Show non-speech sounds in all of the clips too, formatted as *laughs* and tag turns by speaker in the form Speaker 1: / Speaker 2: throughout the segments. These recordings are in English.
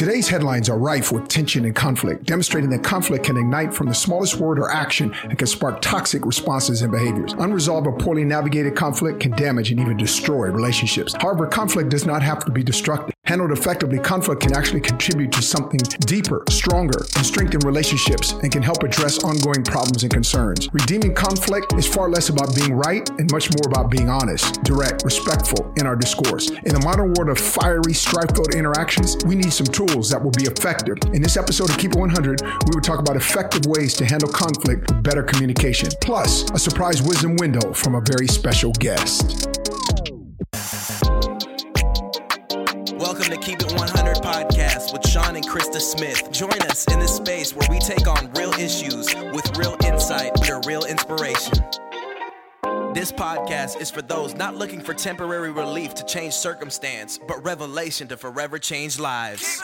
Speaker 1: Today's headlines are rife with tension and conflict, demonstrating that conflict can ignite from the smallest word or action and can spark toxic responses and behaviors. Unresolved or poorly navigated conflict can damage and even destroy relationships. However, conflict does not have to be destructive. Handled effectively, conflict can actually contribute to something deeper, stronger, and strengthen relationships and can help address ongoing problems and concerns. Redeeming conflict is far less about being right and much more about being honest, direct, respectful in our discourse. In the modern world of fiery, strife filled interactions, we need some tools that will be effective. In this episode of Keep It 100, we will talk about effective ways to handle conflict with better communication, plus a surprise wisdom window from a very special guest.
Speaker 2: Welcome to Keep It 100 podcast with Sean and Christa Smith. Join us in this space where we take on real issues with real insight under real inspiration. This podcast is for those not looking for temporary relief to change circumstance, but revelation to forever change lives.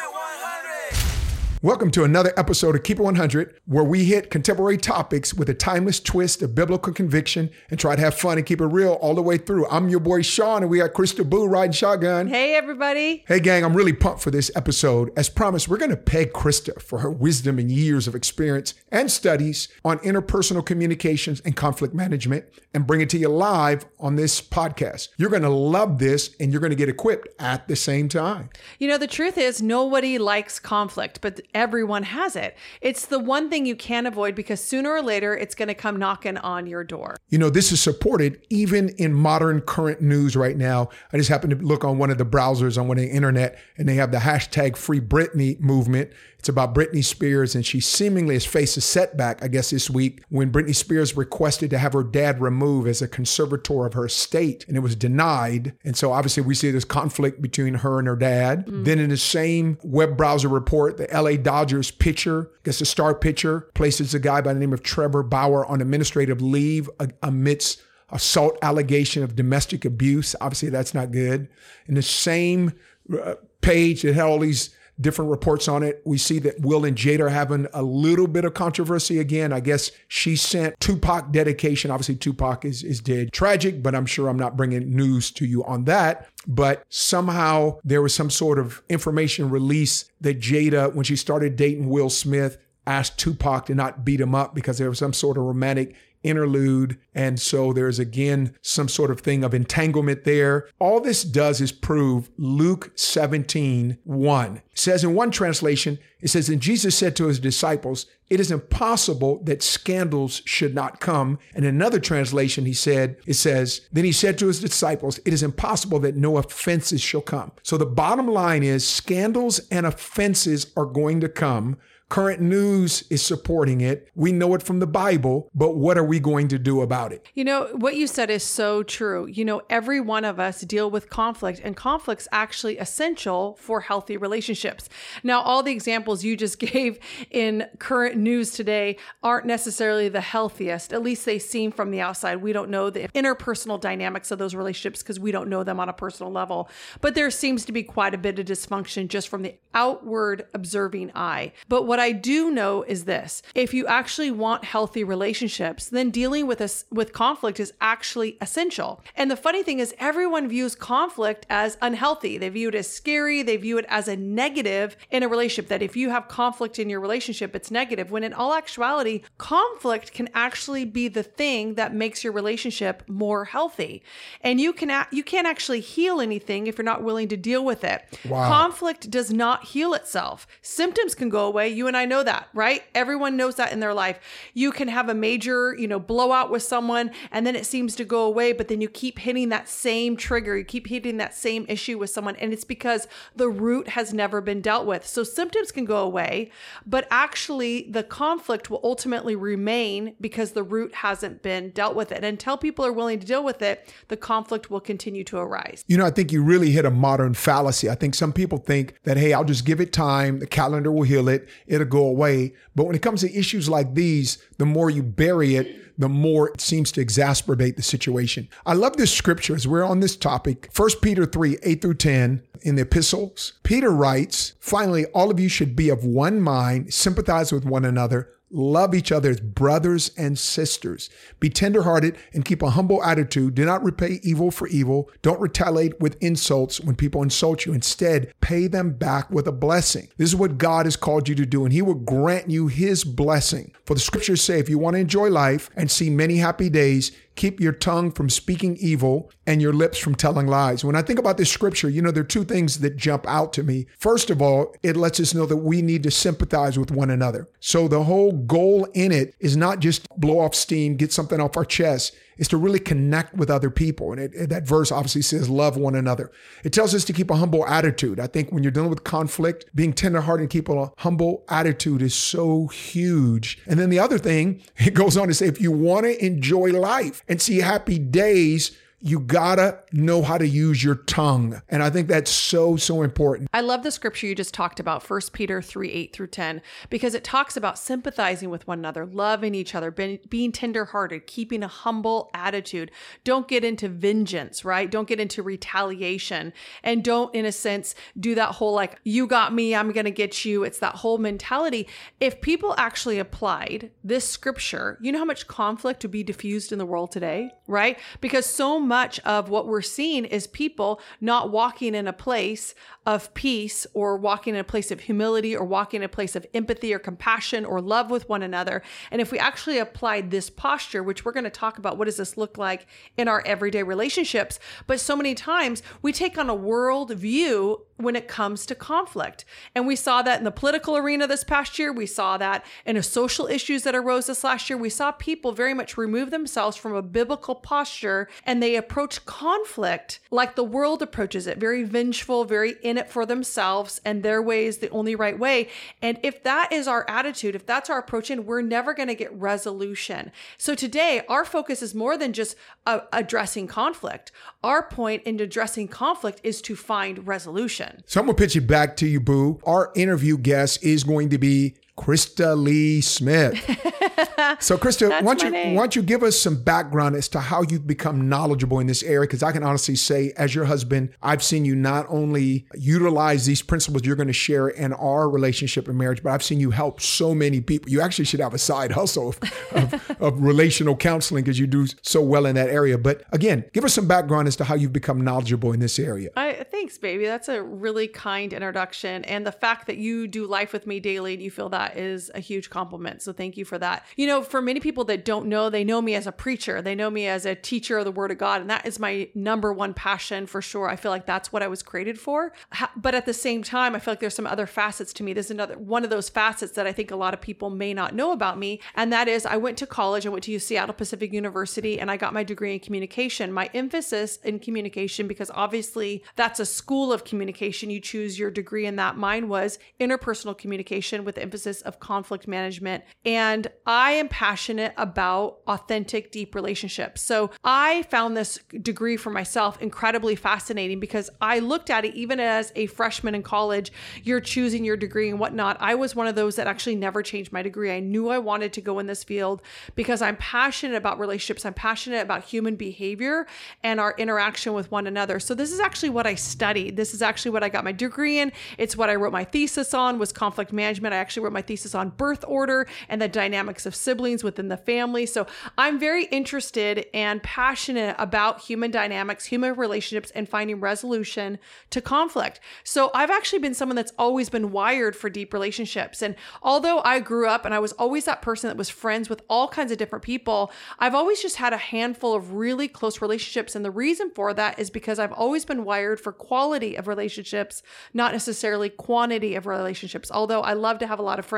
Speaker 1: Welcome to another episode of Keep It 100, where we hit contemporary topics with a timeless twist of biblical conviction and try to have fun and keep it real all the way through. I'm your boy Sean, and we got Christa Boo riding shotgun.
Speaker 3: Hey, everybody.
Speaker 1: Hey, gang, I'm really pumped for this episode. As promised, we're going to peg Christa for her wisdom and years of experience and studies on interpersonal communications and conflict management and bring it to you live on this podcast. You're going to love this and you're going to get equipped at the same time.
Speaker 3: You know, the truth is, nobody likes conflict, but everyone has it. It's the one thing you can't avoid because sooner or later it's going to come knocking on your door.
Speaker 1: You know, this is supported even in modern current news right now. I just happened to look on one of the browsers on one of the internet and they have the hashtag free Britney movement. It's about Britney Spears, and she seemingly has faced a setback, I guess, this week when Britney Spears requested to have her dad removed as a conservator of her estate, and it was denied. And so obviously we see this conflict between her and her dad. Mm. Then in the same web browser report, the LA Dodgers pitcher, I guess the star pitcher, places a guy by the name of Trevor Bauer on administrative leave amidst assault allegation of domestic abuse. Obviously, that's not good. In the same uh, page, it had all these different reports on it. We see that Will and Jada are having a little bit of controversy again. I guess she sent Tupac dedication. Obviously, Tupac is, is dead. Tragic, but I'm sure I'm not bringing news to you on that. But somehow there was some sort of information release that Jada, when she started dating Will Smith, asked Tupac to not beat him up because there was some sort of romantic interlude. And so there's again some sort of thing of entanglement there. All this does is prove Luke 17, 1. It says in one translation, it says, And Jesus said to his disciples, It is impossible that scandals should not come. And in another translation, he said, It says, Then he said to his disciples, It is impossible that no offenses shall come. So the bottom line is scandals and offenses are going to come. Current news is supporting it. We know it from the Bible, but what are we going to do about it?
Speaker 3: You know, what you said is so true. You know, every one of us deal with conflict, and conflict's actually essential for healthy relationships. Now, all the examples you just *laughs* gave in current news today aren't necessarily the healthiest. At least they seem from the outside. We don't know the interpersonal dynamics of those relationships because we don't know them on a personal level. But there seems to be quite a bit of dysfunction just from the outward observing eye. But what what I do know is this if you actually want healthy relationships, then dealing with us with conflict is actually essential. And the funny thing is, everyone views conflict as unhealthy. They view it as scary, they view it as a negative in a relationship. That if you have conflict in your relationship, it's negative. When in all actuality, conflict can actually be the thing that makes your relationship more healthy. And you can you can't actually heal anything if you're not willing to deal with it. Wow. Conflict does not heal itself. Symptoms can go away. You and I know that, right? Everyone knows that in their life. You can have a major, you know, blowout with someone and then it seems to go away, but then you keep hitting that same trigger. You keep hitting that same issue with someone and it's because the root has never been dealt with. So symptoms can go away, but actually the conflict will ultimately remain because the root hasn't been dealt with it. And until people are willing to deal with it, the conflict will continue to arise.
Speaker 1: You know, I think you really hit a modern fallacy. I think some people think that, hey, I'll just give it time, the calendar will heal it it'll go away. But when it comes to issues like these, the more you bury it, the more it seems to exacerbate the situation. I love this scripture as we're on this topic. 1 Peter 3, 8 through 10 in the epistles. Peter writes, finally, all of you should be of one mind, sympathize with one another, Love each other as brothers and sisters. Be tenderhearted and keep a humble attitude. Do not repay evil for evil. Don't retaliate with insults when people insult you. Instead, pay them back with a blessing. This is what God has called you to do, and He will grant you His blessing. For the scriptures say, if you want to enjoy life and see many happy days, keep your tongue from speaking evil and your lips from telling lies. When I think about this scripture, you know, there are two things that jump out to me. First of all, it lets us know that we need to sympathize with one another. So the whole goal in it is not just blow off steam, get something off our chest is to really connect with other people. And it, that verse obviously says, love one another. It tells us to keep a humble attitude. I think when you're dealing with conflict, being tenderhearted and keeping a humble attitude is so huge. And then the other thing, *laughs* it goes on to say, if you want to enjoy life and see happy days, you gotta know how to use your tongue. And I think that's so, so important.
Speaker 3: I love the scripture you just talked about, 1 Peter 3 8 through 10, because it talks about sympathizing with one another, loving each other, being, being tenderhearted, keeping a humble attitude. Don't get into vengeance, right? Don't get into retaliation. And don't, in a sense, do that whole like, you got me, I'm gonna get you. It's that whole mentality. If people actually applied this scripture, you know how much conflict would be diffused in the world today, right? Because so much of what we're seeing is people not walking in a place of peace or walking in a place of humility or walking in a place of empathy or compassion or love with one another. And if we actually applied this posture, which we're going to talk about, what does this look like in our everyday relationships? But so many times we take on a world view when it comes to conflict. And we saw that in the political arena this past year. We saw that in the social issues that arose this last year. We saw people very much remove themselves from a biblical posture and they approach conflict like the world approaches it, very vengeful, very in it for themselves and their way is the only right way. And if that is our attitude, if that's our approach in, we're never going to get resolution. So today, our focus is more than just uh, addressing conflict. Our point in addressing conflict is to find resolution.
Speaker 1: So I'm going to pitch it back to you, Boo. Our interview guest is going to be Christa Lee Smith. *laughs* so, Christa, why don't, you, why don't you give us some background as to how you've become knowledgeable in this area? Because I can honestly say, as your husband, I've seen you not only utilize these principles you're going to share in our relationship and marriage, but I've seen you help so many people. You actually should have a side hustle of, of, *laughs* of relational counseling because you do so well in that area. But again, give us some background as to how you've become knowledgeable in this area.
Speaker 3: I, thanks, baby. That's a really kind introduction. And the fact that you do life with me daily and you feel that that is a huge compliment. So thank you for that. You know, for many people that don't know, they know me as a preacher, they know me as a teacher of the word of God. And that is my number one passion for sure. I feel like that's what I was created for. But at the same time, I feel like there's some other facets to me. There's another one of those facets that I think a lot of people may not know about me. And that is I went to college, I went to Seattle Pacific University, and I got my degree in communication. My emphasis in communication, because obviously that's a school of communication. You choose your degree in that. Mine was interpersonal communication with emphasis of conflict management. And I am passionate about authentic, deep relationships. So I found this degree for myself incredibly fascinating because I looked at it even as a freshman in college. You're choosing your degree and whatnot. I was one of those that actually never changed my degree. I knew I wanted to go in this field because I'm passionate about relationships. I'm passionate about human behavior and our interaction with one another. So this is actually what I studied. This is actually what I got my degree in. It's what I wrote my thesis on was conflict management. I actually wrote my thesis on birth order and the dynamics of siblings within the family. So I'm very interested and passionate about human dynamics, human relationships, and finding resolution to conflict. So I've actually been someone that's always been wired for deep relationships. And although I grew up and I was always that person that was friends with all kinds of different people, I've always just had a handful of really close relationships. And the reason for that is because I've always been wired for quality of relationships, not necessarily quantity of relationships. Although I love to have a lot of friends,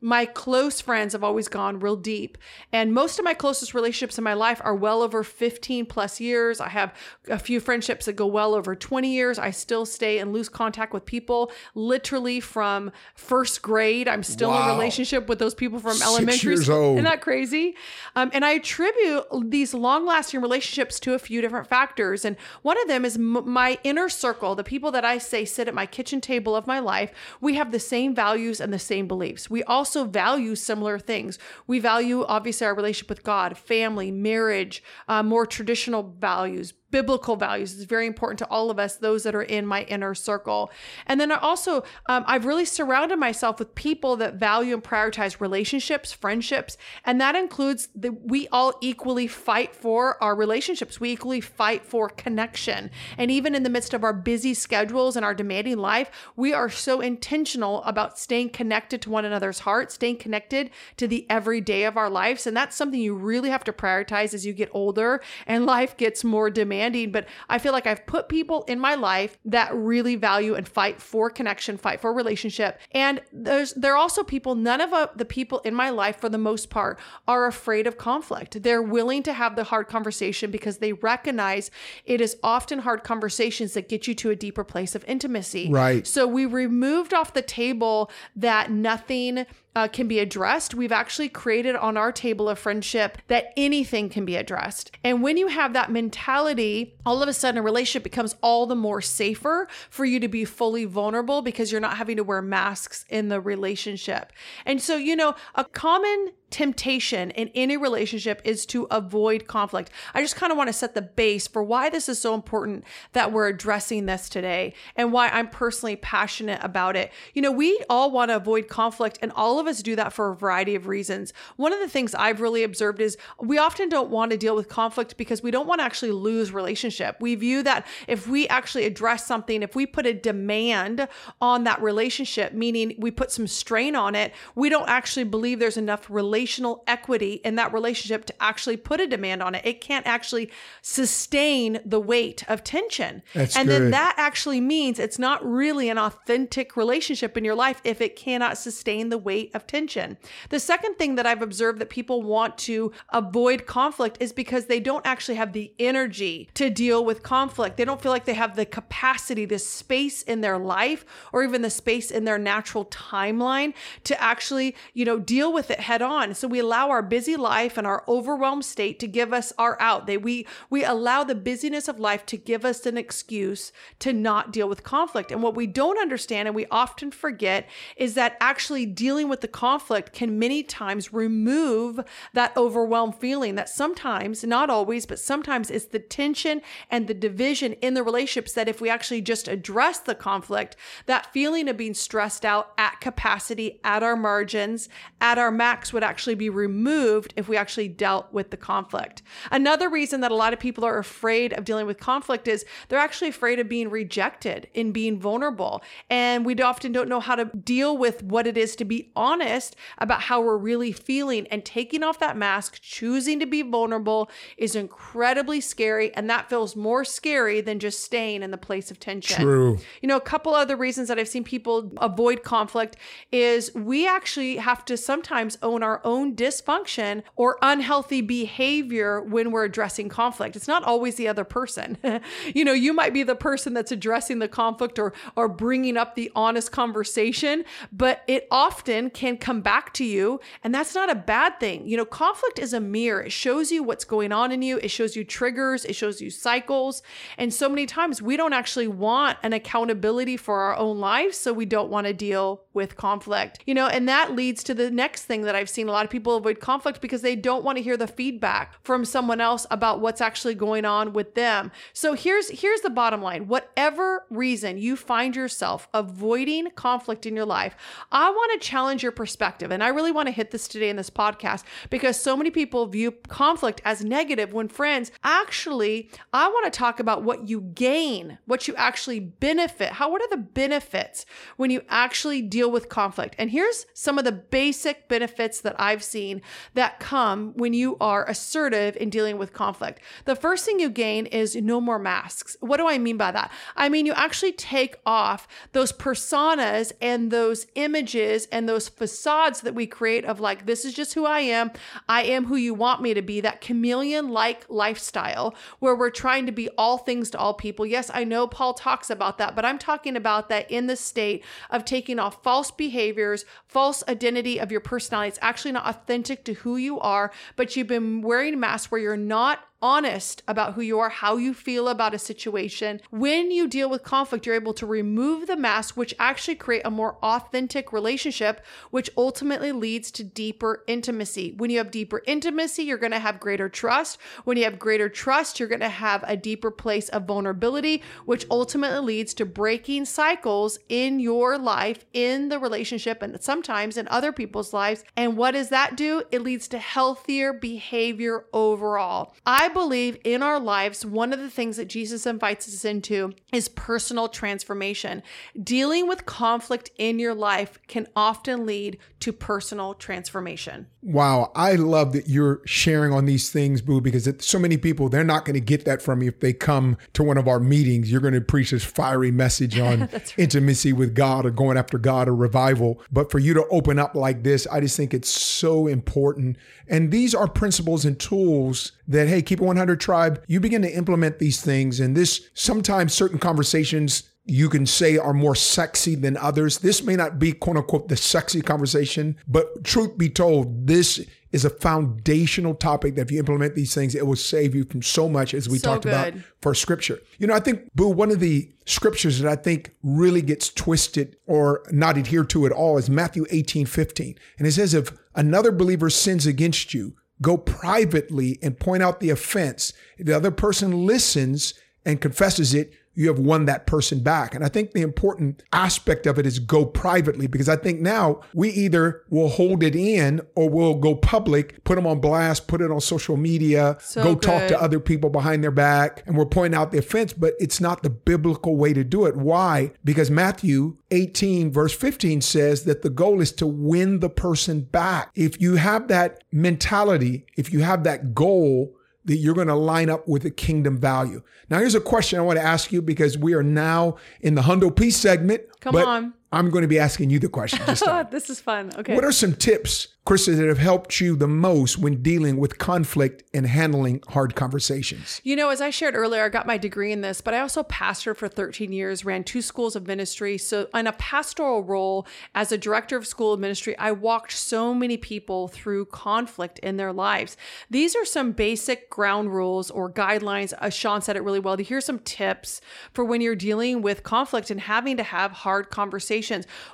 Speaker 3: my close friends have always gone real deep. And most of my closest relationships in my life are well over 15 plus years. I have a few friendships that go well over 20 years. I still stay in loose contact with people literally from first grade. I'm still wow. in a relationship with those people from Six elementary school. Isn't that crazy? Um, and I attribute these long lasting relationships to a few different factors. And one of them is m- my inner circle, the people that I say sit at my kitchen table of my life. We have the same values and the same beliefs. We also value similar things. We value, obviously, our relationship with God, family, marriage, uh, more traditional values, biblical values is very important to all of us, those that are in my inner circle. And then I also, um, I've really surrounded myself with people that value and prioritize relationships, friendships, and that includes that we all equally fight for our relationships. We equally fight for connection. And even in the midst of our busy schedules and our demanding life, we are so intentional about staying connected to one another's hearts, staying connected to the everyday of our lives. And that's something you really have to prioritize as you get older and life gets more demanding. But I feel like I've put people in my life that really value and fight for connection, fight for relationship. And there's there are also people, none of uh, the people in my life for the most part are afraid of conflict. They're willing to have the hard conversation because they recognize it is often hard conversations that get you to a deeper place of intimacy.
Speaker 1: Right.
Speaker 3: So we removed off the table that nothing uh, can be addressed. We've actually created on our table of friendship that anything can be addressed. And when you have that mentality, all of a sudden a relationship becomes all the more safer for you to be fully vulnerable because you're not having to wear masks in the relationship. And so, you know, a common temptation in any relationship is to avoid conflict. I just kind of want to set the base for why this is so important that we're addressing this today and why I'm personally passionate about it. You know, we all want to avoid conflict and all of us do that for a variety of reasons. One of the things I've really observed is we often don't want to deal with conflict because we don't want to actually lose relationship. We view that if we actually address something, if we put a demand on that relationship, meaning we put some strain on it, we don't actually believe there's enough relationship relational equity in that relationship to actually put a demand on it. It can't actually sustain the weight of tension.
Speaker 1: That's
Speaker 3: and
Speaker 1: good.
Speaker 3: then that actually means it's not really an authentic relationship in your life if it cannot sustain the weight of tension. The second thing that I've observed that people want to avoid conflict is because they don't actually have the energy to deal with conflict. They don't feel like they have the capacity, the space in their life, or even the space in their natural timeline to actually, you know, deal with it head on. So we allow our busy life and our overwhelmed state to give us our out. They we we allow the busyness of life to give us an excuse to not deal with conflict. And what we don't understand and we often forget is that actually dealing with the conflict can many times remove that overwhelmed feeling that sometimes, not always, but sometimes it's the tension and the division in the relationships that if we actually just address the conflict, that feeling of being stressed out at capacity, at our margins, at our max would actually be removed if we actually dealt with the conflict. Another reason that a lot of people are afraid of dealing with conflict is they're actually afraid of being rejected and being vulnerable. And we often don't know how to deal with what it is to be honest about how we're really feeling. And taking off that mask, choosing to be vulnerable is incredibly scary. And that feels more scary than just staying in the place of tension.
Speaker 1: True.
Speaker 3: You know, a couple other reasons that I've seen people avoid conflict is we actually have to sometimes own our own dysfunction or unhealthy behavior when we're addressing conflict. It's not always the other person. *laughs* you know, you might be the person that's addressing the conflict or or bringing up the honest conversation, but it often can come back to you and that's not a bad thing. You know, conflict is a mirror. It shows you what's going on in you. It shows you triggers, it shows you cycles. And so many times we don't actually want an accountability for our own lives, so we don't want to deal with conflict. You know, and that leads to the next thing that I've seen a lot of people avoid conflict because they don't want to hear the feedback from someone else about what's actually going on with them. So here's here's the bottom line. Whatever reason you find yourself avoiding conflict in your life, I want to challenge your perspective. And I really want to hit this today in this podcast because so many people view conflict as negative when friends actually I want to talk about what you gain, what you actually benefit. How what are the benefits when you actually deal with conflict? And here's some of the basic benefits that I've seen that come when you are assertive in dealing with conflict. The first thing you gain is no more masks. What do I mean by that? I mean, you actually take off those personas and those images and those facades that we create of like, this is just who I am. I am who you want me to be, that chameleon like lifestyle where we're trying to be all things to all people. Yes, I know Paul talks about that, but I'm talking about that in the state of taking off false behaviors, false identity of your personality. It's actually authentic to who you are, but you've been wearing a mask where you're not honest about who you are, how you feel about a situation. When you deal with conflict, you're able to remove the mask, which actually create a more authentic relationship, which ultimately leads to deeper intimacy. When you have deeper intimacy, you're going to have greater trust. When you have greater trust, you're going to have a deeper place of vulnerability, which ultimately leads to breaking cycles in your life, in the relationship, and sometimes in other people's lives. And what does that do? It leads to healthier behavior overall. I believe in our lives, one of the things that Jesus invites us into is personal transformation. Dealing with conflict in your life can often lead to personal transformation.
Speaker 1: Wow, I love that you're sharing on these things, Boo, because it, so many people, they're not going to get that from you if they come to one of our meetings. You're going to preach this fiery message on *laughs* right. intimacy with God or going after God or revival. But for you to open up like this, I just think it's so important. And these are principles and tools that, hey, Keep It 100 Tribe, you begin to implement these things. And this, sometimes certain conversations you can say are more sexy than others. This may not be quote unquote the sexy conversation, but truth be told, this is a foundational topic that if you implement these things, it will save you from so much as we so talked good. about for scripture. You know, I think, Boo, one of the scriptures that I think really gets twisted or not adhered to at all is Matthew 18, 15. And it says, if another believer sins against you, go privately and point out the offense. The other person listens and confesses it, you have won that person back. And I think the important aspect of it is go privately because I think now we either will hold it in or we'll go public, put them on blast, put it on social media, so go good. talk to other people behind their back, and we're pointing out the offense, but it's not the biblical way to do it. Why? Because Matthew 18, verse 15 says that the goal is to win the person back. If you have that mentality, if you have that goal, that you're going to line up with a kingdom value. Now, here's a question I want to ask you because we are now in the Hundo Peace segment.
Speaker 3: Come on.
Speaker 1: I'm going to be asking you the question this *laughs*
Speaker 3: this is fun. Okay.
Speaker 1: What are some tips Christa, that have helped you the most when dealing with conflict and handling hard conversations?
Speaker 3: You know, as I shared earlier, I got my degree in this, but I also pastored for 13 years, ran two schools of ministry. So, in a pastoral role as a director of school of ministry, I walked so many people through conflict in their lives. These are some basic ground rules or guidelines. As Sean said it really well. Here's some tips for when you're dealing with conflict and having to have hard conversations.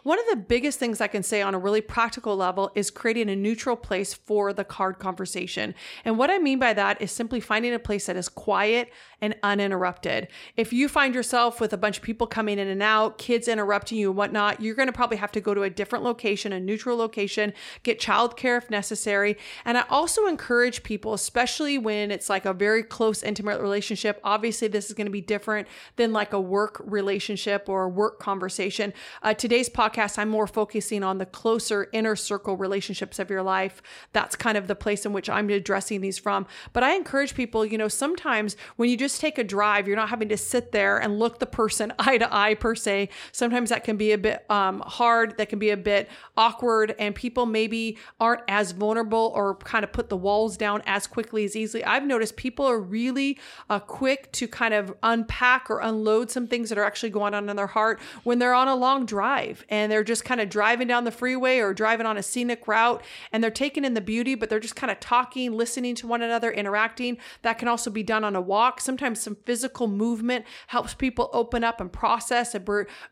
Speaker 3: One of the biggest things I can say on a really practical level is creating creating a neutral place for the card conversation. And what I mean by that is simply finding a place that is quiet and uninterrupted. If you find yourself with a bunch of people coming in and out, kids interrupting you and whatnot, you're going to probably have to go to a different location, a neutral location, get childcare if necessary. And I also encourage people, especially when it's like a very close, intimate relationship. Obviously, this is going to be different than like a work relationship or a work conversation. Uh, today's podcast, I'm more focusing on the closer inner circle relationships of your life. That's kind of the place in which I'm addressing these from. But I encourage people, you know, sometimes when you just just take a drive. You're not having to sit there and look the person *laughs* eye to eye per se. Sometimes that can be a bit um, hard. That can be a bit awkward, and people maybe aren't as vulnerable or kind of put the walls down as quickly as easily. I've noticed people are really uh, quick to kind of unpack or unload some things that are actually going on in their heart when they're on a long drive and they're just kind of driving down the freeway or driving on a scenic route and they're taking in the beauty, but they're just kind of talking, listening to one another, interacting. That can also be done on a walk. Sometimes sometimes some physical movement helps people open up and process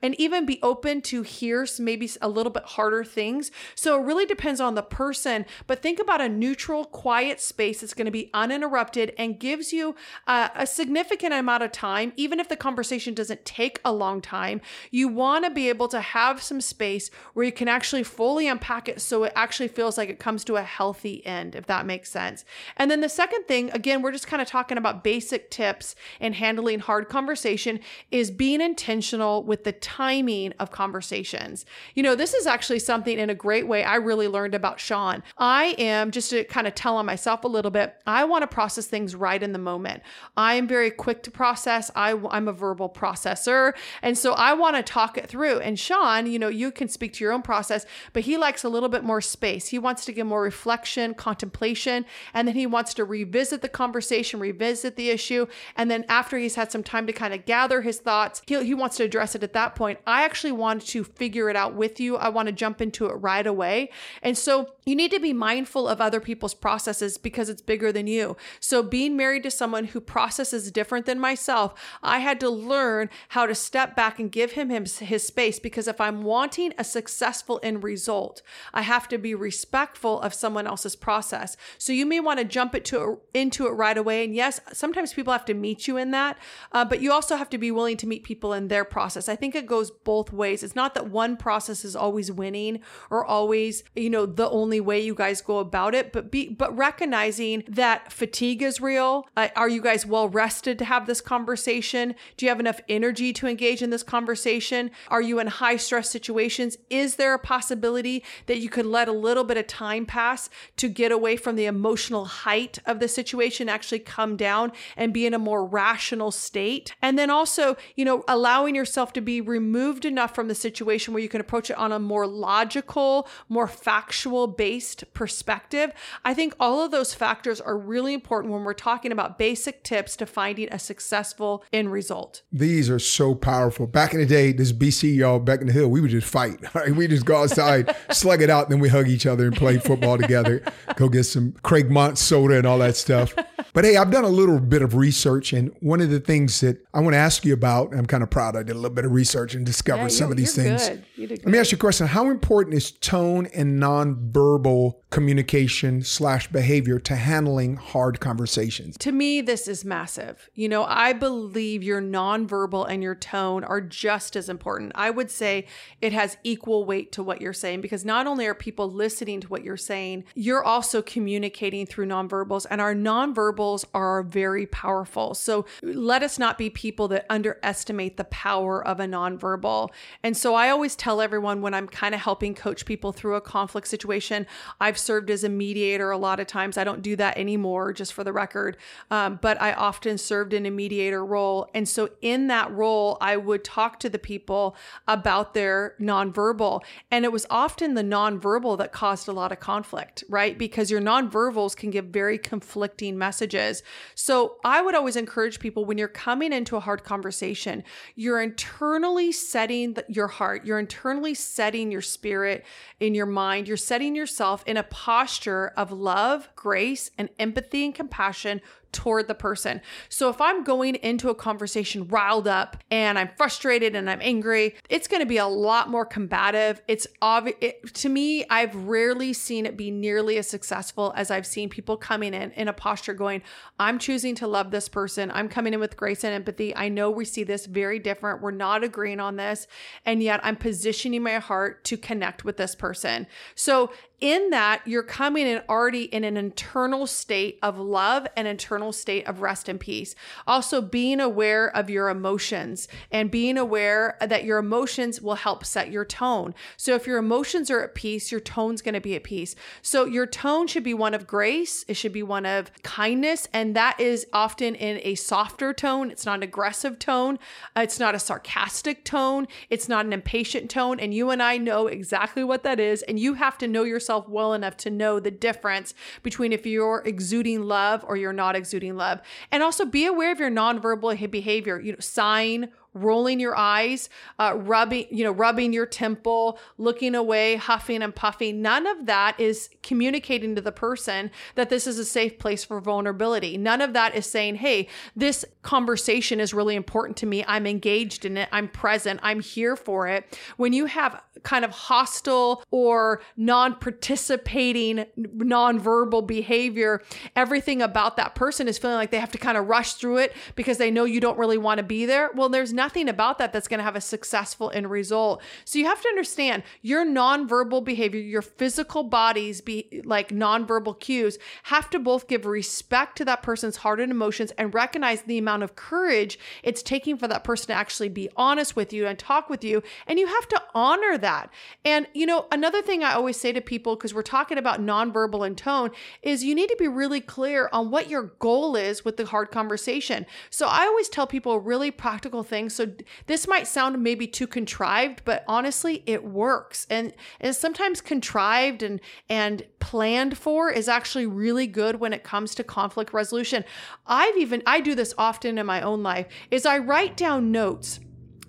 Speaker 3: and even be open to hear maybe a little bit harder things. So it really depends on the person. But think about a neutral, quiet space that's going to be uninterrupted and gives you uh, a significant amount of time, even if the conversation doesn't take a long time. You want to be able to have some space where you can actually fully unpack it so it actually feels like it comes to a healthy end, if that makes sense. And then the second thing, again, we're just kind of talking about basic tips tips in handling hard conversation is being intentional with the timing of conversations. You know, this is actually something in a great way I really learned about Sean. I am, just to kind of tell on myself a little bit, I want to process things right in the moment. I am very quick to process. I, I'm a verbal processor. And so I want to talk it through. And Sean, you know, you can speak to your own process, but he likes a little bit more space. He wants to get more reflection, contemplation, and then he wants to revisit the conversation, revisit the issue. And then after he's had some time to kind of gather his thoughts, he, he wants to address it at that point. I actually want to figure it out with you. I want to jump into it right away. And so you need to be mindful of other people's processes because it's bigger than you. So being married to someone who processes different than myself, I had to learn how to step back and give him his, his space because if I'm wanting a successful end result, I have to be respectful of someone else's process. So you may want to jump into into it right away. And yes, sometimes people have to meet you in that, uh, but you also have to be willing to meet people in their process. I think it goes both ways. It's not that one process is always winning or always, you know, the only way you guys go about it, but be but recognizing that fatigue is real. Uh, are you guys well rested to have this conversation? Do you have enough energy to engage in this conversation? Are you in high stress situations? Is there a possibility that you could let a little bit of time pass to get away from the emotional height of the situation, actually come down and be in a more rational state? And then also, you know, allowing yourself to be removed enough from the situation where you can approach it on a more logical, more factual based perspective. I think all of those factors are really important when we're talking about basic tips to finding a successful end result.
Speaker 1: These are so powerful. Back in the day, this BC y'all back in the hill, we would just fight. *laughs* Right? We just go outside, *laughs* slug it out, then we hug each other and play football together. Go get some Craigmont soda and all that stuff. *laughs* But hey, I've done a little bit of research, and one of the things that I want to ask you about, I'm kind of proud I did a little bit of research and discovered
Speaker 3: Yeah,
Speaker 1: some
Speaker 3: you-
Speaker 1: of these things.
Speaker 3: good. You did
Speaker 1: Let me ask you a question. How important is tone and nonverbal communication slash behavior to handling hard conversations?
Speaker 3: To me, this is massive. You know, I believe your nonverbal and your tone are just as important. I would say it has equal weight to what you're saying because not only are people listening to what you're saying, you're also communicating through nonverbals, and our nonverbals are very powerful. So let us not be people that underestimate the power of a nonverbal. And so I always tell everyone when I'm kind of helping coach people through a conflict situation, I've served as a mediator a lot of times. I don't do that anymore, just for the record. Um, but I often served in a mediator role. And so in that role, I would talk to the people about their nonverbal. And it was often the nonverbal that caused a lot of conflict, right? Because your nonverbals can give very conflicting messages. So I would always encourage people when you're coming into a hard conversation, you're internally setting the, your heart, you're internally setting your spirit in your mind, you're setting yourself in a posture of love, grace, and empathy and compassion toward the person. So if I'm going into a conversation riled up and I'm frustrated and I'm angry, it's going to be a lot more combative. It's obvious to me, I've rarely seen it be nearly as successful as I've seen people coming in in a posture going, I'm choosing to love this person. I'm coming in with grace and empathy. I know we see this very different. We're not agreeing on this. And yet I'm positioning my heart to connect with this person. So in that, you're coming in already in an internal state of love and internal state of rest and peace. Also, being aware of your emotions and being aware that your emotions will help set your tone. So, if your emotions are at peace, your tone's going to be at peace. So, your tone should be one of grace, it should be one of kindness, and that is often in a softer tone. It's not an aggressive tone, it's not a sarcastic tone, it's not an impatient tone. And you and I know exactly what that is. And you have to know yourself well enough to know the difference between if you're exuding love or you're not exuding love. And also be aware of your nonverbal behavior, you know, sighing, rolling your eyes, uh, rubbing, you know, rubbing your temple, looking away, huffing and puffing. None of that is communicating to the person that this is a safe place for vulnerability. None of that is saying, hey, this conversation is really important to me. I'm engaged in it. I'm present. I'm here for it. When you have kind of hostile or non participating nonverbal behavior, everything about that person is feeling like they have to kind of rush through it because they know you don't really want to be there. Well, there's nothing about that that's going to have a successful end result. So you have to understand your nonverbal behavior, your physical bodies be like nonverbal cues have to both give respect to that person's heart and emotions and recognize the amount of courage it's taking for that person to actually be honest with you and talk with you. And you have to honor that. And, you know, another thing I always say to people, because we're talking about nonverbal and tone, is you need to be really clear on what your goal is with the hard conversation. So I always tell people really practical thing So this might sound maybe too contrived, but honestly, it works. And, and sometimes contrived and and planned for is actually really good when it comes to conflict resolution. I've even I do this often in my own life is I write down notes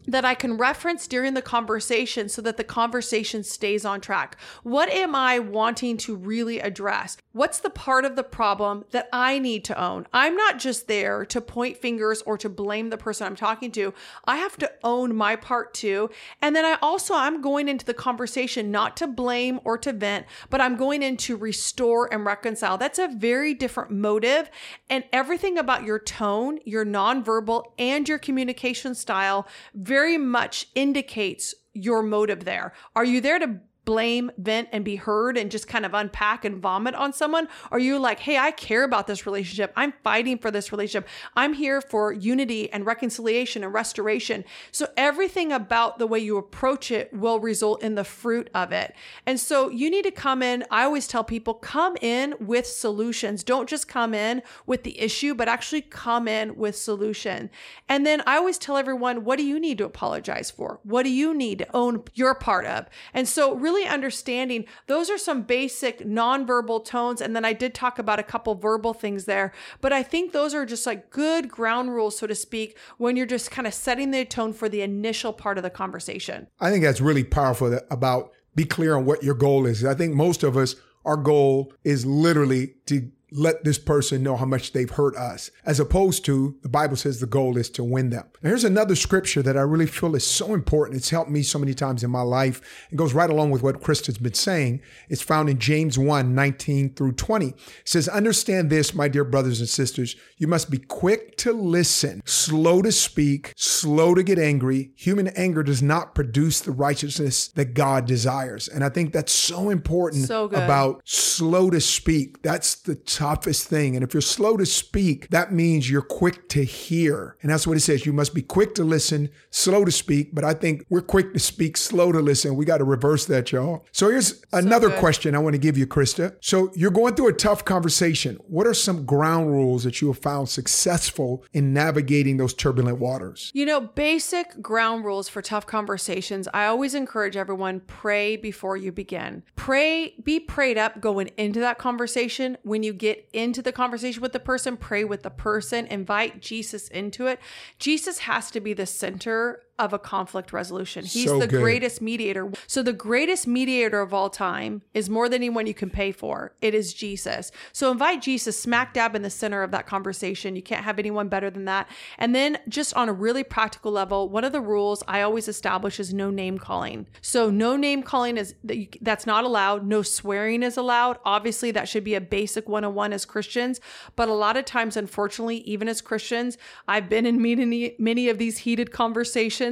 Speaker 3: that I can reference during the conversation so that the conversation stays on track. What am I wanting to really address? What's the part of the problem that I need to own? I'm not just there to point fingers or to blame the person I'm talking to. I have to own my part too. And then I also I'm going into the conversation not to blame or to vent, but I'm going in to restore and reconcile. That's a very different motive and everything about your tone, your nonverbal and your communication style very very much indicates your motive there. Are you there to blame, vent, and be heard and just kind of unpack and vomit on someone? Are you like, hey, I care about this relationship. I'm fighting for this relationship. I'm here for unity and reconciliation and restoration. So everything about the way you approach it will result in the fruit of it. And so you need to come in. I always tell people come in with solutions. Don't just come in with the issue, but actually come in with solution. And then I always tell everyone, what do you need to apologize for? What do you need to own your part of? And so really really understanding those are some basic nonverbal tones. And then I did talk about a couple verbal things there, but I think those are just like good ground rules, so to speak, when you're just kind of setting the tone for the initial part of the conversation.
Speaker 1: I think that's really powerful about be clear on what your goal is. I think most of us, our goal is literally to let this person know how much they've hurt us, as opposed to the Bible says the goal is to win them. Now, here's another scripture that I really feel is so important. It's helped me so many times in my life. It goes right along with what Christa's been saying. It's found in James 1 19 through 20. It says, Understand this, my dear brothers and sisters. You must be quick to listen, slow to speak, slow to get angry. Human anger does not produce the righteousness that God desires. And I think that's so important
Speaker 3: so
Speaker 1: about slow to speak. That's the toughest thing. And if you're slow to speak, that means you're quick to hear. And that's what it says. You must be quick to listen, slow to speak. But I think we're quick to speak, slow to listen. We got to reverse that, y'all. So here's another
Speaker 3: good.
Speaker 1: question I want to give you, Christa. So you're going through a tough conversation. What are some ground rules that you have found successful in navigating those turbulent waters?
Speaker 3: You know, basic ground rules for tough conversations. I always encourage everyone pray before you begin. Pray, be prayed up going into that conversation. When you get get into the conversation with the person, pray with the person, invite Jesus into it. Jesus has to be the center of a conflict resolution. He's
Speaker 1: So
Speaker 3: the
Speaker 1: good.
Speaker 3: greatest mediator. So the greatest mediator of all time is more than anyone you can pay for. It is Jesus. So invite Jesus smack dab in the center of that conversation. You can't have anyone better than that. And then just on a really practical level, one of the rules I always establish is no name calling. So no name calling is that's not allowed. No swearing is allowed. Obviously that should be a basic 101 as Christians, but a lot of times unfortunately even as Christians, I've been in many many of these heated conversations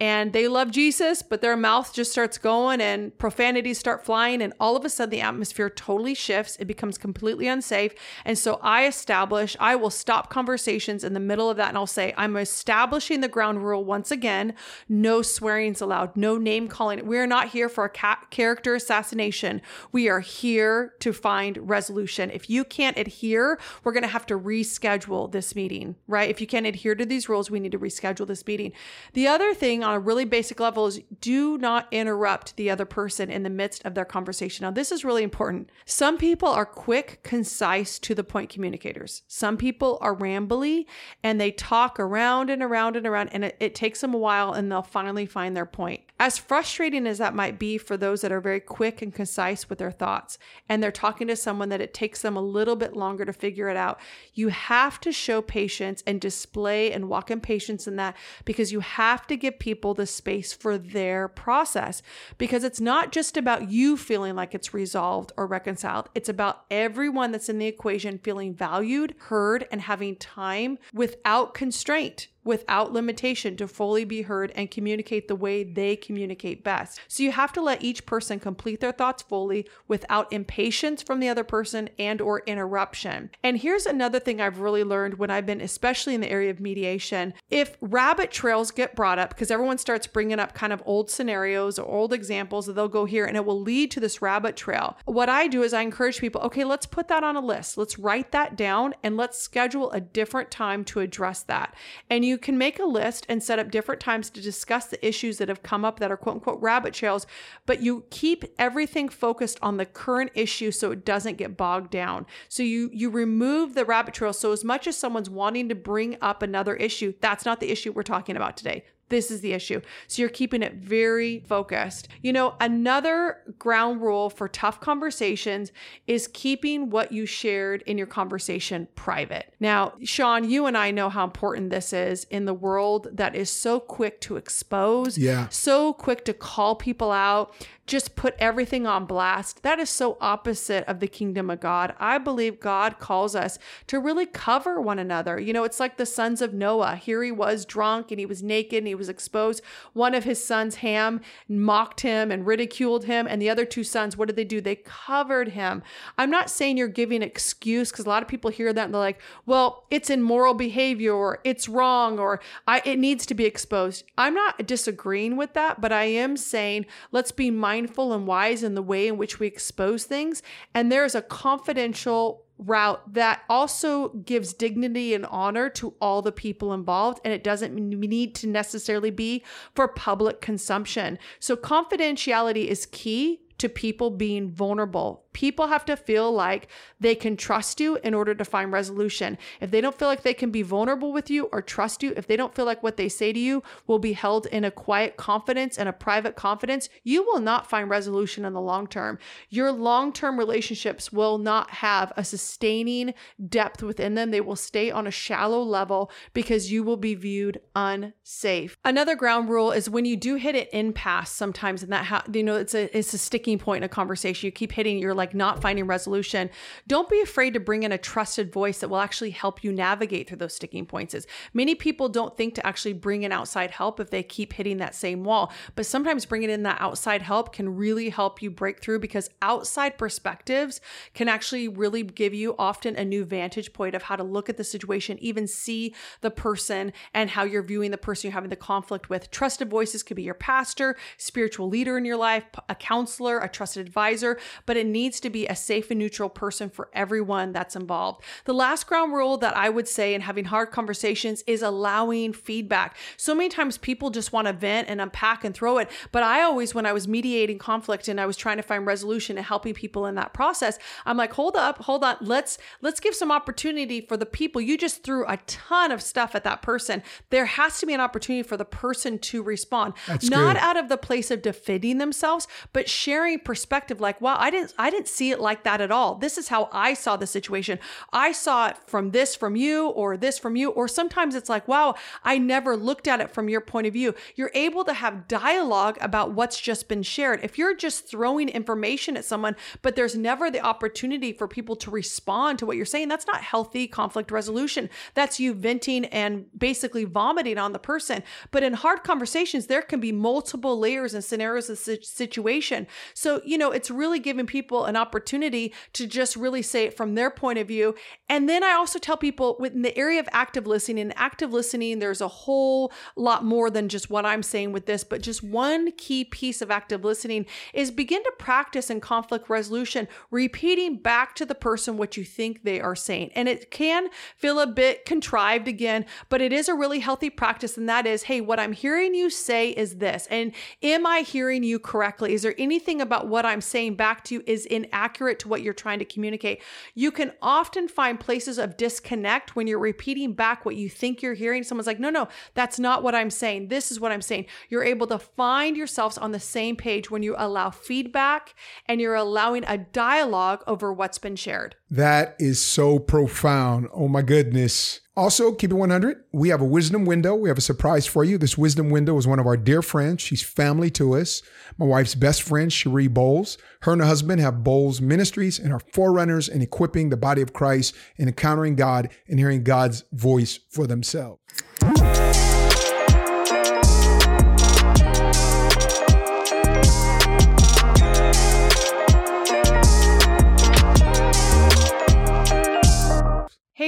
Speaker 3: and they love Jesus, but their mouth just starts going and profanities start flying. And all of a sudden, the atmosphere totally shifts. It becomes completely unsafe. And so I establish, I will stop conversations in the middle of that and I'll say, I'm establishing the ground rule once again no swearing's allowed, no name calling. We're not here for a ca- character assassination. We are here to find resolution. If you can't adhere, we're going to have to reschedule this meeting, right? If you can't adhere to these rules, we need to reschedule this meeting. The other thing on a really basic level is do not interrupt the other person in the midst of their conversation. Now, this is really important. Some people are quick, concise, to the point communicators. Some people are rambly and they talk around and around and around, and it, it takes them a while and they'll finally find their point. As frustrating as that might be for those that are very quick and concise with their thoughts, and they're talking to someone that it takes them a little bit longer to figure it out, you have to show patience and display and walk in patience in that because you have to give people the space for their process. Because it's not just about you feeling like it's resolved or reconciled, it's about everyone that's in the equation feeling valued, heard, and having time without constraint without limitation to fully be heard and communicate the way they communicate best. So you have to let each person complete their thoughts fully without impatience from the other person and or interruption. And here's another thing I've really learned when I've been especially in the area of mediation. If rabbit trails get brought up because everyone starts bringing up kind of old scenarios or old examples that they'll go here and it will lead to this rabbit trail. What I do is I encourage people, okay, let's put that on a list. Let's write that down and let's schedule a different time to address that. And you you can make a list and set up different times to discuss the issues that have come up that are quote unquote rabbit trails, but you keep everything focused on the current issue so it doesn't get bogged down. So you you remove the rabbit trail. So as much as someone's wanting to bring up another issue, that's not the issue we're talking about today. This is the issue. So you're keeping it very focused. You know, another ground rule for tough conversations is keeping what you shared in your conversation private. Now, Sean, you and I know how important this is in the world that is so quick to expose,
Speaker 1: Yeah.
Speaker 3: so quick to call people out, just put everything on blast. That is so opposite of the kingdom of God. I believe God calls us to really cover one another. You know, it's like the sons of Noah. Here he was drunk and he was naked and he was exposed. One of his sons, Ham, mocked him and ridiculed him. And the other two sons, what did they do? They covered him. I'm not saying you're giving excuse because a lot of people hear that and they're like, well, it's immoral behavior or it's wrong or I, it needs to be exposed. I'm not disagreeing with that, but I am saying let's be mindful and wise in the way in which we expose things. And there's a confidential route that also gives dignity and honor to all the people involved and it doesn't need to necessarily be for public consumption. So confidentiality is key to people being vulnerable. People have to feel like they can trust you in order to find resolution. If they don't feel like they can be vulnerable with you or trust you, if they don't feel like what they say to you will be held in a quiet confidence and a private confidence, you will not find resolution in the long term. Your long term relationships will not have a sustaining depth within them. They will stay on a shallow level because you will be viewed unsafe. Another ground rule is when you do hit an impasse sometimes, and that, ha- you know, it's a, it's a sticking point in a conversation. You keep hitting, you're like not finding resolution. Don't be afraid to bring in a trusted voice that will actually help you navigate through those sticking points. Is many people don't think to actually bring in outside help if they keep hitting that same wall. But sometimes bringing in that outside help can really help you break through because outside perspectives can actually really give you often a new vantage point of how to look at the situation, even see the person and how you're viewing the person you're having the conflict with. Trusted voices could be your pastor, spiritual leader in your life, a counselor, a trusted advisor, but it needs to be a safe and neutral person for everyone that's involved. The last ground rule that I would say in having hard conversations is allowing feedback. So many times people just want to vent and unpack and throw it, but I always, when I was mediating conflict and I was trying to find resolution and helping people in that process, I'm like, hold up, hold on, let's let's give some opportunity for the people. You just threw a ton of stuff at that person. There has to be an opportunity for the person to respond,
Speaker 1: That's
Speaker 3: not
Speaker 1: good.
Speaker 3: out of the place of defending themselves, but sharing perspective. Like, wow, I didn't I didn't see it like that at all. This is how I saw the situation. I saw it from this from you, or this from you, or sometimes it's like, wow, I never looked at it from your point of view. You're able to have dialogue about what's just been shared. If you're just throwing information at someone, but there's never the opportunity for people to respond to what you're saying, that's not healthy conflict resolution. That's you venting and basically vomiting on the person. But in hard conversations, there can be multiple layers and scenarios of si- situation. So, you know, it's really giving people an opportunity to just really say it from their point of view. And then I also tell people within the area of active listening, and active listening, there's a whole lot more than just what I'm saying with this, but just one key piece of active listening is begin to practice in conflict resolution, repeating back to the person what you think they are saying. And it can feel a bit contrived again, but it is a really healthy practice. And that is, hey, what I'm hearing you say is this. And am I hearing you correctly? Is there anything about what I'm saying back to you is inaccurate to what you're trying to communicate? You can often find places of disconnect when you're repeating back what you think you're hearing. Someone's like, no, no, that's not what I'm saying. This is what I'm saying. You're able to find yourselves on the same page when you allow feedback and you're allowing a dialogue over what's been shared.
Speaker 1: That is so profound. Oh my goodness. Also, keep it 100. We have a wisdom window. We have a surprise for you. This wisdom window is one of our dear friends. She's family to us. My wife's best friend, Cherie Bolz. Her and her husband have Bolz Ministries and are forerunners in equipping the body of Christ in encountering God and hearing God's voice for themselves.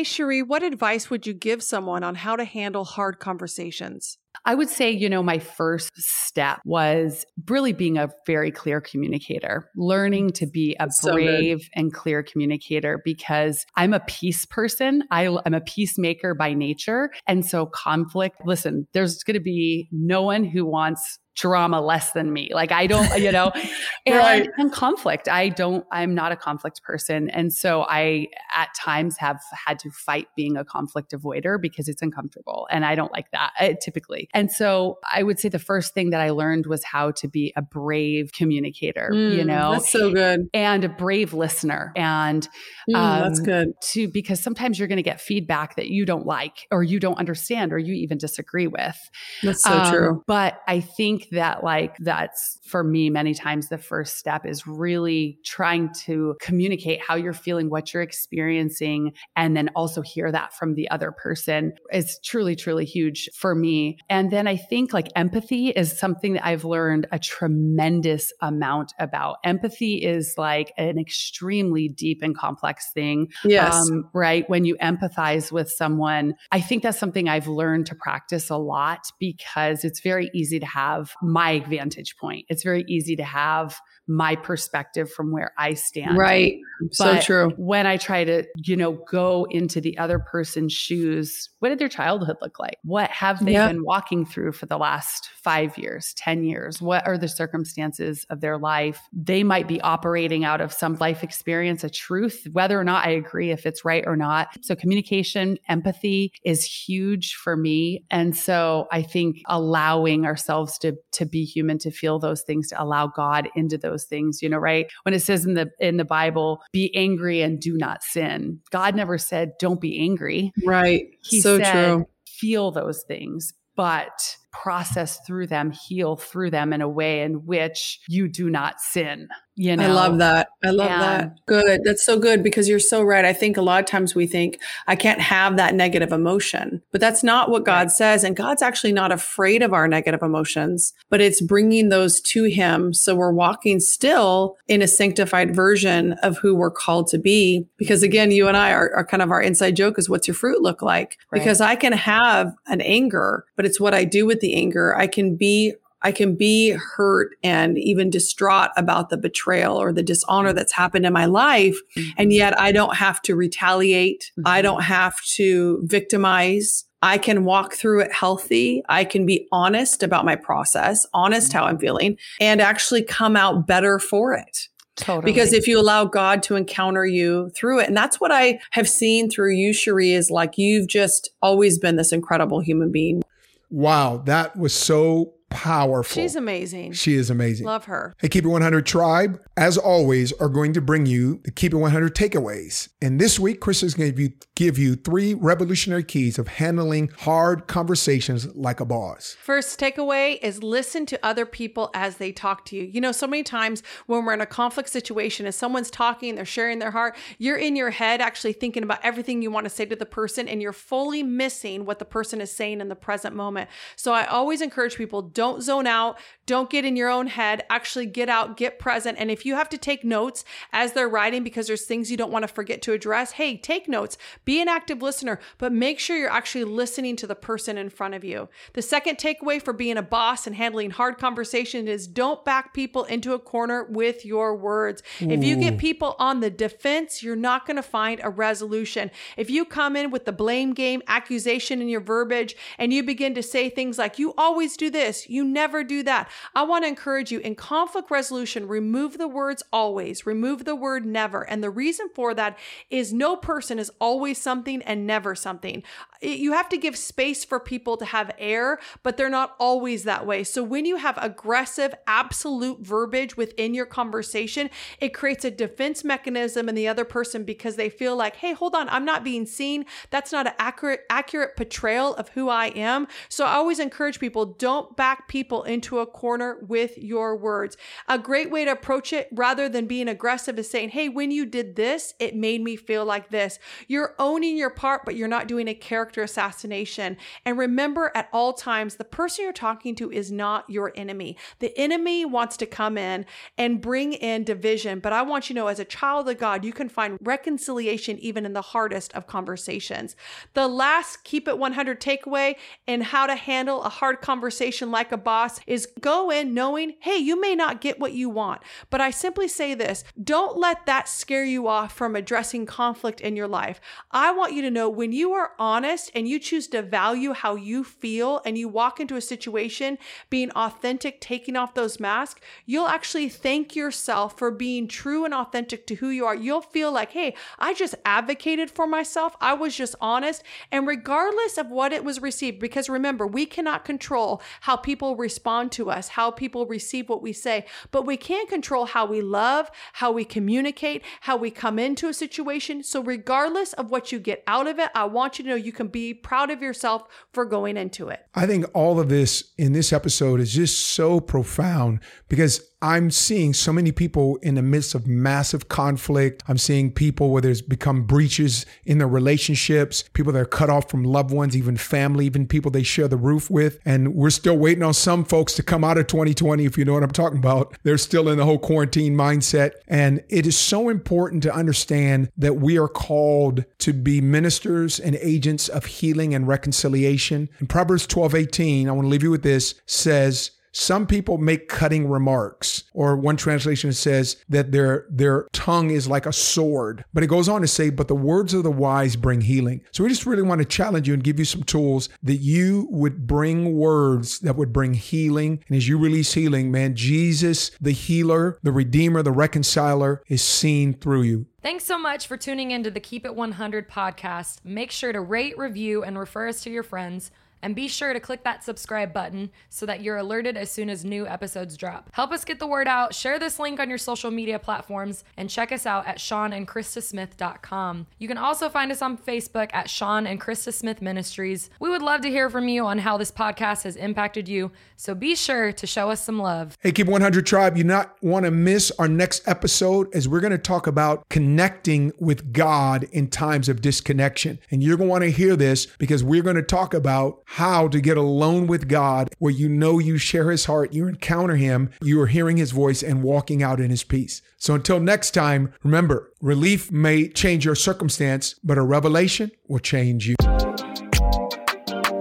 Speaker 3: Hey, Cherie, what advice would you give someone on how to handle hard conversations?
Speaker 4: I would say, you know, my first step was really being a very clear communicator, learning to be a so brave good. and clear communicator because I'm a peace person. I, I'm a peacemaker by nature. And so conflict, listen, there's going to be no one who wants drama less than me. Like I don't, you know, *laughs* and, right. and conflict. I don't, I'm not a conflict person. And so I at times have had to fight being a conflict avoider because it's uncomfortable. And I don't like that uh, typically. And so I would say the first thing that I learned was how to be a brave communicator, mm, you know,
Speaker 5: that's so good.
Speaker 4: And a brave listener. And
Speaker 5: mm, um, that's good
Speaker 4: too, because sometimes you're going to get feedback that you don't like or you don't understand or you even disagree with.
Speaker 5: That's so um, true.
Speaker 4: But I think that like that's for me many times the first step is really trying to communicate how you're feeling, what you're experiencing, and then also hear that from the other person is truly, truly huge for me. And then I think like empathy is something that I've learned a tremendous amount about. Empathy is like an extremely deep and complex thing.
Speaker 5: Yes. Um,
Speaker 4: right. When you empathize with someone, I think that's something I've learned to practice a lot because it's very easy to have my vantage point. It's very easy to have my perspective from where I stand.
Speaker 5: Right. But so true.
Speaker 4: When I try to, you know, go into the other person's shoes, what did their childhood look like? What have they been walking through for the last five years, 10 years? What are the circumstances of their life? They might be operating out of some life experience, a truth, whether or not I agree if it's right or not. So communication, empathy is huge for me. And so I think allowing ourselves to, to be human, to feel those things, to allow God into those things, you know, right? When it says in the, in the Bible, be angry and do not sin. God never said, don't be angry.
Speaker 5: Right. He so said, true.
Speaker 4: feel those things, but process through them, heal through them in a way in which you do not sin. You know?
Speaker 5: I love that. I love and, that. Good. That's so good because you're so right. I think a lot of times we think I can't have that negative emotion, but that's not what God right. says. And God's actually not afraid of our negative emotions, but it's bringing those to Him. So we're walking still in a sanctified version of who we're called to be. Because again, you and I are, are kind of our inside joke is what's your fruit look like? Right. Because I can have an anger, but it's what I do with the anger. I can be I can be hurt and even distraught about the betrayal or the dishonor that's happened in my life. Mm-hmm. And yet I don't have to retaliate. Mm-hmm. I don't have to victimize. I can walk through it healthy. I can be honest about my process, honest mm-hmm. how I'm feeling, and actually come out better for it.
Speaker 4: Totally.
Speaker 5: Because if you allow God to encounter you through it, and that's what I have seen through you, Cherie, is like you've just always been this incredible human being.
Speaker 1: Wow, that was so powerful.
Speaker 3: She's amazing.
Speaker 1: She is amazing.
Speaker 3: Love her.
Speaker 1: Hey, Keep It 100 Tribe, as always, are going to bring you the Keep It 100 takeaways. And this week, Chris is going to give you, give you three revolutionary keys of handling hard conversations like a boss.
Speaker 3: First takeaway is listen to other people as they talk to you. You know, so many times when we're in a conflict situation, as someone's talking, they're sharing their heart, you're in your head actually thinking about everything you want to say to the person, and you're fully missing what the person is saying in the present moment. So I always encourage people don't zone out. Don't get in your own head. Actually get out, get present. And if you have to take notes as they're writing because there's things you don't want to forget to address, hey, take notes. Be an active listener, but make sure you're actually listening to the person in front of you. The second takeaway for being a boss and handling hard conversation is don't back people into a corner with your words. Ooh. If you get people on the defense, you're not going to find a resolution. If you come in with the blame game, accusation in your verbiage, and you begin to say things like, you always do this, you never do that. I want to encourage you in conflict resolution, remove the words always, remove the word never. And the reason for that is no person is always something and never something. You have to give space for people to have air, but they're not always that way. So when you have aggressive, absolute verbiage within your conversation, it creates a defense mechanism in the other person because they feel like, hey, hold on, I'm not being seen. That's not an accurate, accurate portrayal of who I am. So I always encourage people don't back people into a corner with your words. A great way to approach it rather than being aggressive is saying, Hey, when you did this, it made me feel like this. Your own owning your part, but you're not doing a character assassination. And remember at all times, the person you're talking to is not your enemy. The enemy wants to come in and bring in division. But I want you to know, as a child of God, you can find reconciliation even in the hardest of conversations. The last keep it 100 takeaway in how to handle a hard conversation like a boss is go in knowing, hey, you may not get what you want. But I simply say this don't let that scare you off from addressing conflict in your life. I want you to know when you are honest and you choose to value how you feel and you walk into a situation being authentic, taking off those masks, you'll actually thank yourself for being true and authentic to who you are. You'll feel like, hey, I just advocated for myself. I was just honest. And regardless of what it was received, because remember, we cannot control how people respond to us, how people receive what we say, but we can control how we love, how we communicate, how we come into a situation. So, regardless of what you get out of it, I want you to know you can be proud of yourself for going into it.
Speaker 1: I think all of this in this episode is just so profound because I'm seeing so many people in the midst of massive conflict. I'm seeing people where there's become breaches in their relationships, people that are cut off from loved ones, even family, even people they share the roof with. And we're still waiting on some folks to come out of 2020, if you know what I'm talking about. They're still in the whole quarantine mindset. And it is so important to understand that we are called to be ministers and agents of healing and reconciliation. In Proverbs 12, 18, I want to leave you with this says, some people make cutting remarks, or one translation says that their their tongue is like a sword. But it goes on to say, but the words of the wise bring healing. So we just really want to challenge you and give you some tools that you would bring words that would bring healing. And as you release healing, man, Jesus, the healer, the redeemer, the reconciler, is seen through you.
Speaker 6: Thanks so much for tuning into the Keep It 100 podcast. Make sure to rate, review, and refer us to your friends. And be sure to click that subscribe button so that you're alerted as soon as new episodes drop. Help us get the word out, share this link on your social media platforms, and check us out at SeanandChristaSmith.com. You can also find us on Facebook at Sean and Christa Smith Ministries. We would love to hear from you on how this podcast has impacted you, so be sure to show us some love.
Speaker 1: Hey, Keep 100 Tribe, you not want to miss our next episode as we're going to talk about connecting with God in times of disconnection. And you're going to want to hear this because we're going to talk about how to get alone with God where you know you share his heart, you encounter him, you are hearing his voice and walking out in his peace. So until next time, remember, relief may change your circumstance, but a revelation will change you.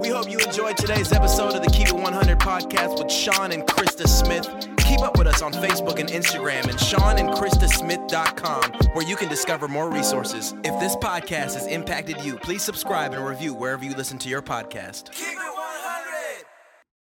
Speaker 2: We hope you enjoyed today's episode of the Keep It 100 podcast with Sean and Christa Smith. Keep up with us on Facebook and Instagram and SeanandChristaSmith.com, where you can discover more resources. If this podcast has impacted you, please subscribe and review wherever you listen to your podcast.